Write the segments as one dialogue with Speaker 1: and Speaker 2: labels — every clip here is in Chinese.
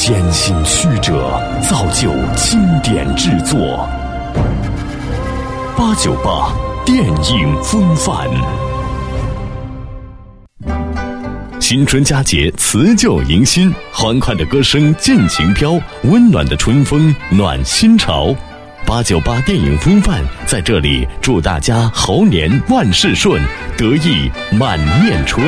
Speaker 1: 艰辛曲折，造就经典制作。八九八电影风范。新春佳节，辞旧迎新，欢快的歌声尽情飘，温暖的春风暖心潮。八九八电影风范在这里祝大家猴年万事顺，得意满面春。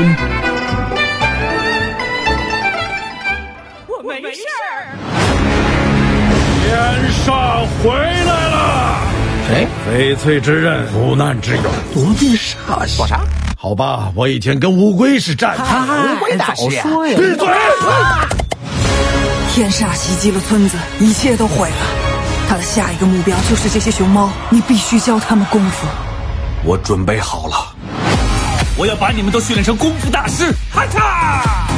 Speaker 2: 翡翠之刃，苦难之友。
Speaker 3: 夺命煞
Speaker 4: 说啥？
Speaker 2: 好吧，我以前跟乌龟是战友。
Speaker 4: 乌龟大师，
Speaker 3: 说呀！
Speaker 2: 闭嘴！
Speaker 5: 天煞袭击了村子，一切都毁了。他的下一个目标就是这些熊猫，你必须教他们功夫。
Speaker 2: 我准备好了，
Speaker 6: 我要把你们都训练成功夫大师！哈嚓！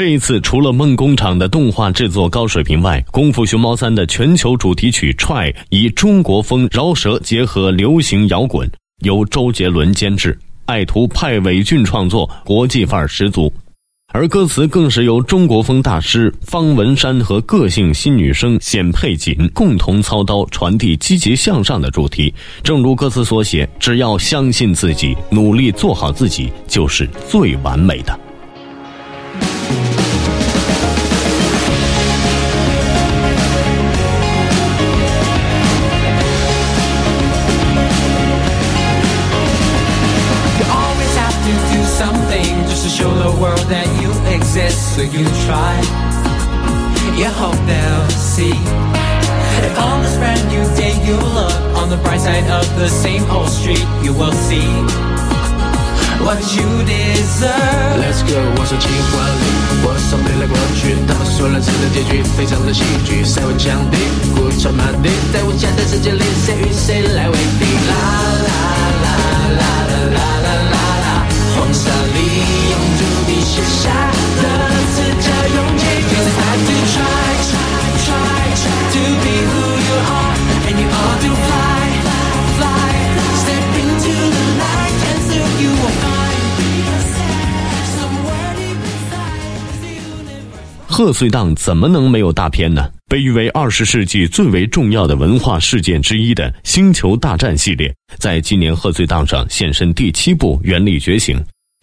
Speaker 1: 这一次，除了梦工厂的动画制作高水平外，《功夫熊猫三》的全球主题曲《Try》以中国风饶舌结合流行摇滚，由周杰伦监制，爱徒派伟俊创作，国际范儿十足。而歌词更是由中国风大师方文山和个性新女生冼佩锦共同操刀，传递积极向上的主题。正如歌词所写：“只要相信自己，努力做好自己，就是最完美的。”
Speaker 7: you try. You hope they'll see. If on this brand new day you look on the bright side of the same old street, you will see what you deserve.
Speaker 8: Let's go，我说请华丽，我上飞来过去，他们说烂事的结局非常的戏剧，赛文强敌，鼓掌满地，在无限的世界里，谁与谁来为敌？啦啦啦啦啦。
Speaker 1: 贺岁档怎么能没有大片呢？被誉为二十世纪最为重要的文化事件之一的《星球大战》系列，在今年贺岁档上现身第七部《原力觉醒》。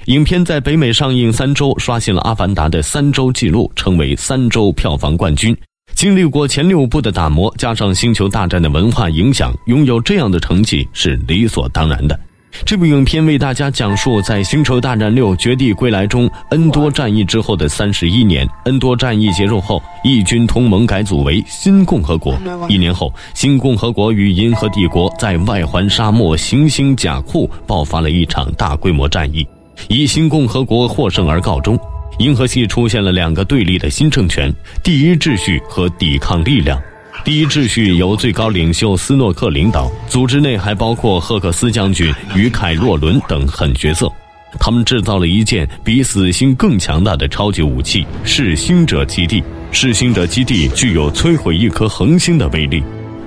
Speaker 1: 影片在北美上映三周，刷新了《阿凡达》的三周纪录，成为三周票房冠军。经历过前六部的打磨，加上《星球大战》的文化影响，拥有这样的成绩是理所当然的。这部影片为大家讲述在《星球大战六：绝地归来》中恩多战役之后的三十一年。恩多战役结束后，义军同盟改组为新共和国。一年后，新共和国与银河帝国在外环沙漠行星甲库爆发了一场大规模战役。以新共和国获胜而告终，银河系出现了两个对立的新政权：第一秩序和抵抗力量。第一秩序由最高领袖斯诺克领导，组织内还包括赫克斯将军与凯洛伦等狠角色。他们制造了一件比死星更强大的超级武器——噬星者基地。噬星者基地具有摧毁一颗恒星的威力。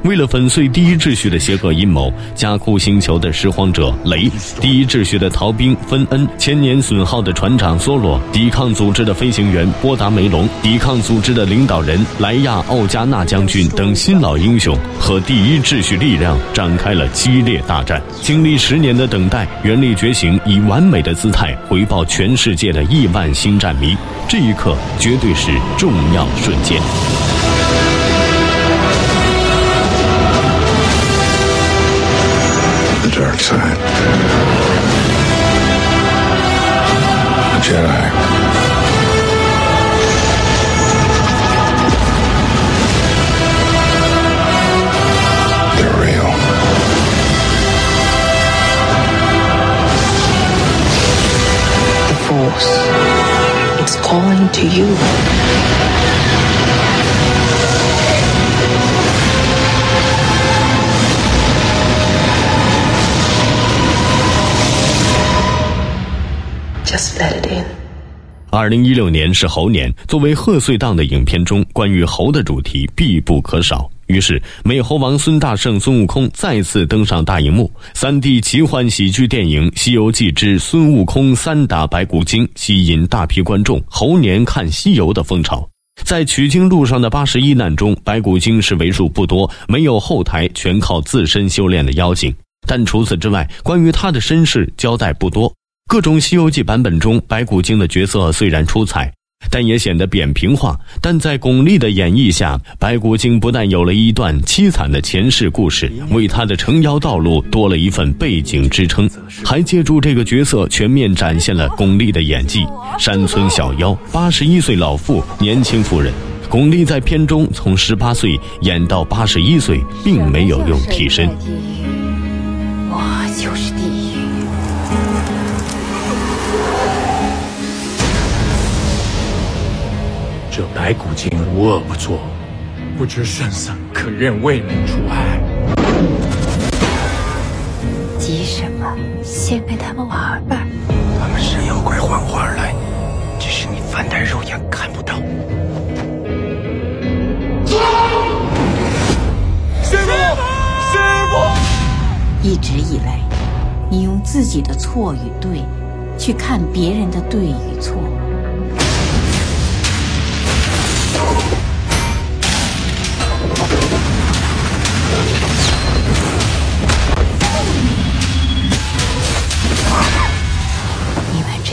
Speaker 1: 为了粉碎第一秩序的邪恶阴谋，加库星球的拾荒者雷，第一秩序的逃兵芬恩，千年损耗的船长梭罗，抵抗组织的飞行员波达梅隆，抵抗组织的领导人莱亚奥加纳将军等新老英雄，和第一秩序力量展开了激烈大战。经历十年的等待，原力觉醒以完美的姿态回报全世界的亿万星战迷。这一刻绝对是重要瞬间。
Speaker 9: Side. A Jedi. They're real.
Speaker 10: The Force. It's calling to you. Just let it in.
Speaker 1: 二零一六年是猴年，作为贺岁档的影片中，关于猴的主题必不可少。《于是，美猴王孙大圣孙悟空再次登上大荧幕。三 D 奇幻喜剧电影《西游记之孙悟空三打白骨精》吸引大批观众猴年看西游的风潮。在取经路上的八十一难中，白骨精是为数不多没有后台、全靠自身修炼的妖精。但除此之外，关于他的身世交代不多。各种《西游记》版本中，白骨精的角色虽然出彩。但也显得扁平化。但在巩俐的演绎下，白骨精不但有了一段凄惨的前世故事，为她的成妖道路多了一份背景支撑，还借助这个角色全面展现了巩俐的演技。山村小妖，八十一岁老妇，年轻妇人，巩俐在片中从十八岁演到八十一岁，并没有用替身。
Speaker 10: 我就是
Speaker 3: 这白骨精无恶不作，不知圣僧可愿为民除害？
Speaker 10: 急什么？先跟他们玩吧。
Speaker 3: 他们是妖怪幻化而来，只是你凡胎肉眼看不到。
Speaker 11: 师傅，师
Speaker 10: 傅！一直以来，你用自己的错与对，去看别人的对与错。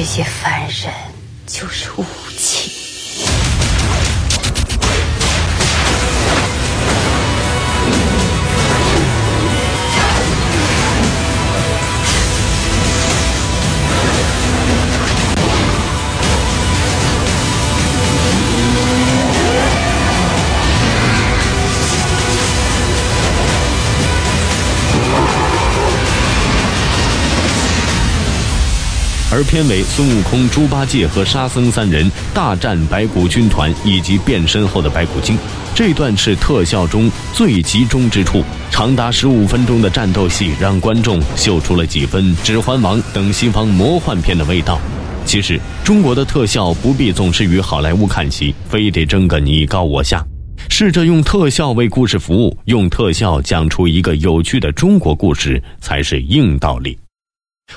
Speaker 10: 些凡人就是无
Speaker 1: 而片尾孙悟空、猪八戒和沙僧三人大战白骨军团以及变身后的白骨精，这段是特效中最集中之处。长达十五分钟的战斗戏，让观众嗅出了几分《指环王》等西方魔幻片的味道。其实，中国的特效不必总是与好莱坞看齐，非得争个你高我下。试着用特效为故事服务，用特效讲出一个有趣的中国故事，才是硬道理。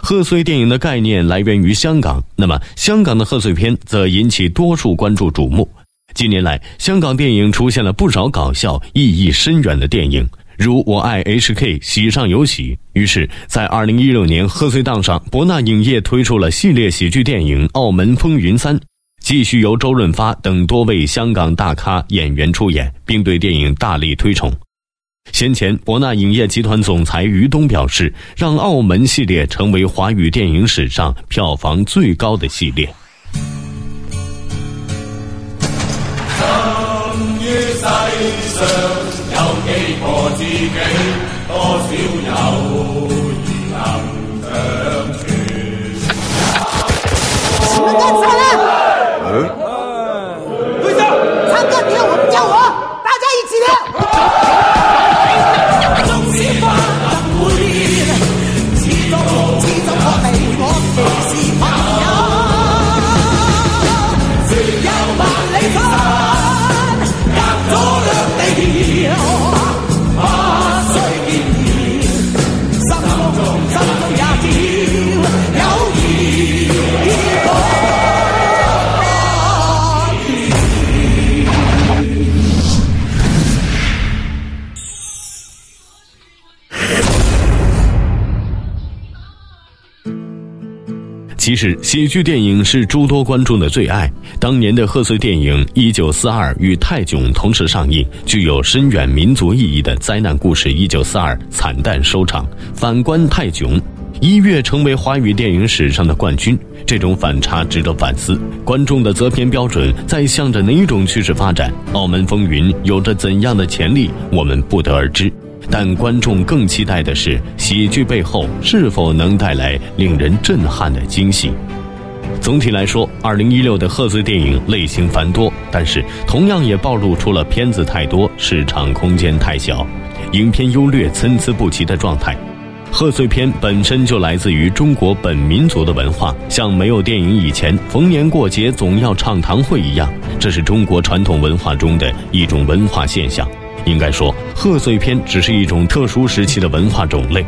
Speaker 1: 贺岁电影的概念来源于香港，那么香港的贺岁片则引起多数观众瞩目。近年来，香港电影出现了不少搞笑、意义深远的电影，如《我爱 HK》喜上有喜。于是，在二零一六年贺岁档上，博纳影业推出了系列喜剧电影《澳门风云三》，继续由周润发等多位香港大咖演员出演，并对电影大力推崇。先前，博纳影业集团总裁于东表示，让《澳门》系列成为华语电影史上票房最高的系列。
Speaker 11: 生於世上有幾個知己，多少友誼能長存。
Speaker 1: 其实，喜剧电影是诸多观众的最爱。当年的贺岁电影《一九四二》与《泰囧》同时上映，具有深远民族意义的灾难故事《一九四二》惨淡收场。反观《泰囧》，一跃成为华语电影史上的冠军。这种反差值得反思。观众的择片标准在向着哪种趋势发展？《澳门风云》有着怎样的潜力？我们不得而知。但观众更期待的是，喜剧背后是否能带来令人震撼的惊喜。总体来说，二零一六的贺岁电影类型繁多，但是同样也暴露出了片子太多、市场空间太小、影片优劣参差不齐的状态。贺岁片本身就来自于中国本民族的文化，像没有电影以前逢年过节总要唱堂会一样，这是中国传统文化中的一种文化现象。应该说，贺岁片只是一种特殊时期的文化种类。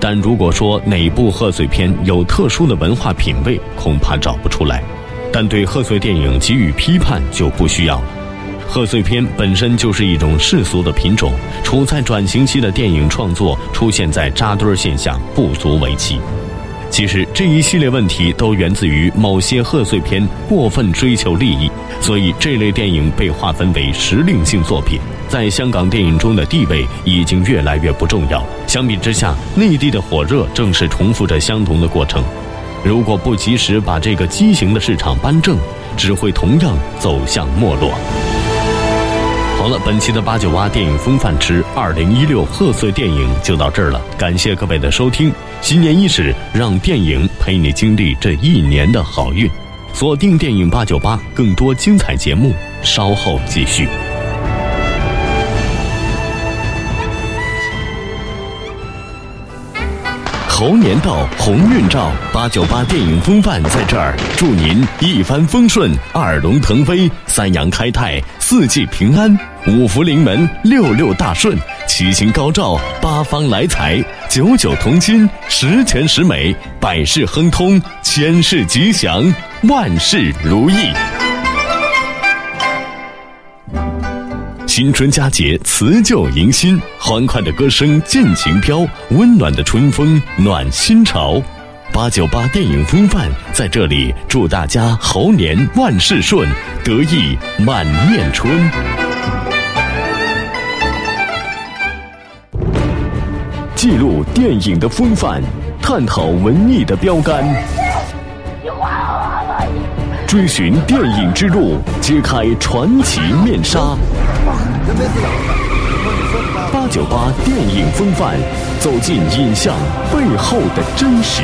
Speaker 1: 但如果说哪部贺岁片有特殊的文化品味，恐怕找不出来。但对贺岁电影给予批判就不需要了。贺岁片本身就是一种世俗的品种，处在转型期的电影创作出现在扎堆儿现象不足为奇。其实这一系列问题都源自于某些贺岁片过分追求利益，所以这类电影被划分为时令性作品，在香港电影中的地位已经越来越不重要。相比之下，内地的火热正是重复着相同的过程。如果不及时把这个畸形的市场扳正，只会同样走向没落。好了，本期的八九八电影风范之二零一六贺岁电影就到这儿了，感谢各位的收听。新年伊始，让电影陪你经历这一年的好运。锁定电影八九八，更多精彩节目稍后继续。猴年到，鸿运照，八九八电影风范在这儿，祝您一帆风顺，二龙腾飞，三阳开泰，四季平安，五福临门，六六大顺，七星高照，八方来财，九九同心，十全十美，百事亨通，千事吉祥，万事如意。新春佳节，辞旧迎新，欢快的歌声尽情飘，温暖的春风暖心潮。八九八电影风范在这里，祝大家猴年万事顺，得意满面春。记录电影的风范，探讨文艺的标杆，追寻电影之路，揭开传奇面纱。八九八电影风范，走进影像背后的真实。